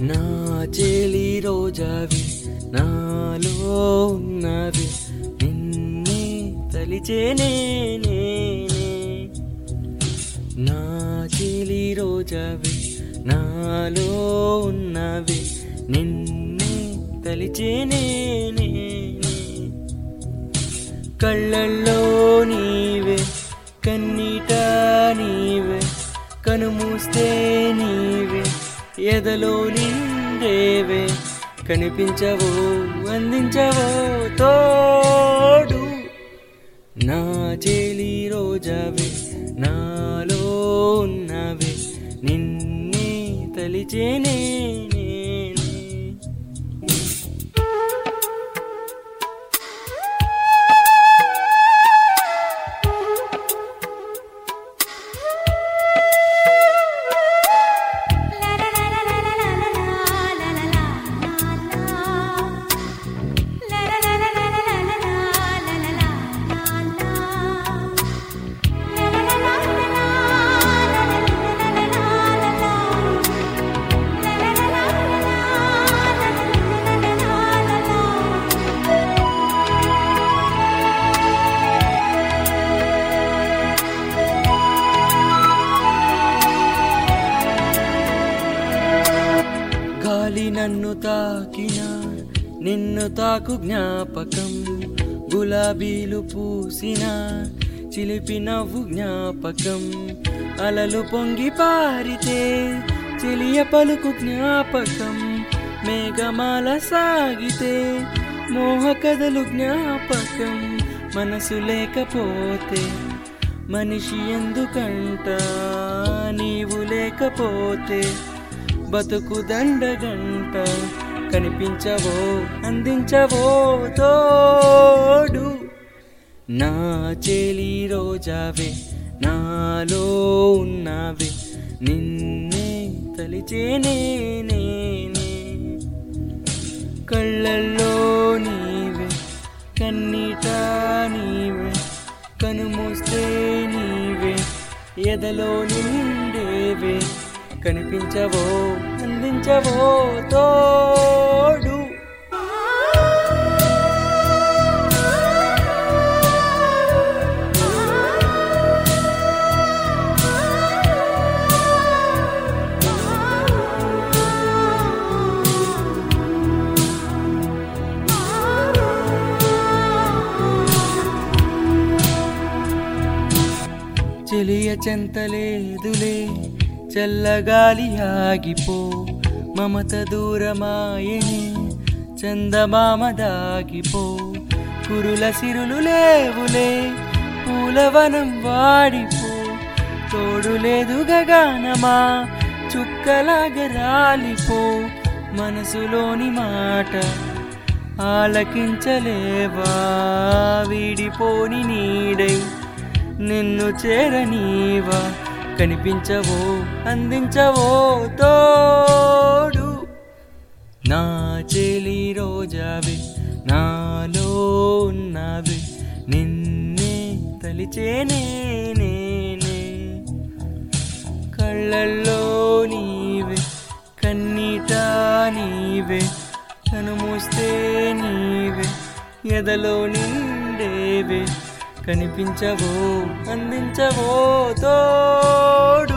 నా చెలి రోజావి నాలో ఉన్నవి. నిన్నే తలిచేనే నేనే నా. చెలి రోజావి నాలో ఉన్నవి. నిన్నే తలిచేనే నేనే కళ్ళల్లో నీవే కన్నీట నీవే. కనుమూస్తే ఎదలో నిండేవే కనిపించవో అందించవో తోడు. నా చెలి రోజావే నాలో ఉన్నవే నిన్నే తలిచేనే గాలి నన్ను తాకిన నిన్ను తాకు జ్ఞాపకం గులాబీలు పూసిన చిలిపి నవ్వు జ్ఞాపకం అలలు పొంగి పారితే చెలియ పలుకు జ్ఞాపకం మేఘమాల సాగితే మోహ కథలు జ్ఞాపకం మనసు లేకపోతే మనిషి ఎందుకంట? నీవు లేకపోతే బతుకు దండగంట కనిపించవో అందించవో తోడు. నా చెలి రోజావే నాలో ఉన్నావే నిన్నే తలిచే నేనే కళ్ళల్లో నీవే కన్నీట నీవే కనుమూస్తే నీవే ఎదలో నిండేవే. కనిపించవో అందించవో తోడు. చెలియ చెంతలేదులే చల్లగాలి ఆగిపో మమత దూరమాయనే చందమామ దాగిపో కురుల సిరులు లేవులే పూలవనం వాడిపో. తోడు లేదు గగనమా చుక్కలాగా రాలిపో. మనసులోని మాట ఆలకించలేవా వీడిపోని నీడై నిన్ను చేరనీవా. కనిపించవో అందించవో తోడు. నా చెలి రోజావి నాలో ఉన్నవి నిన్నే తలిచేనే నేనే కళ్ళల్లో నీవే కన్నీట నీవే కనుమూస్తే నీవే ఎదలో నిండేవే. కనిపించవో అందించవో తోడు.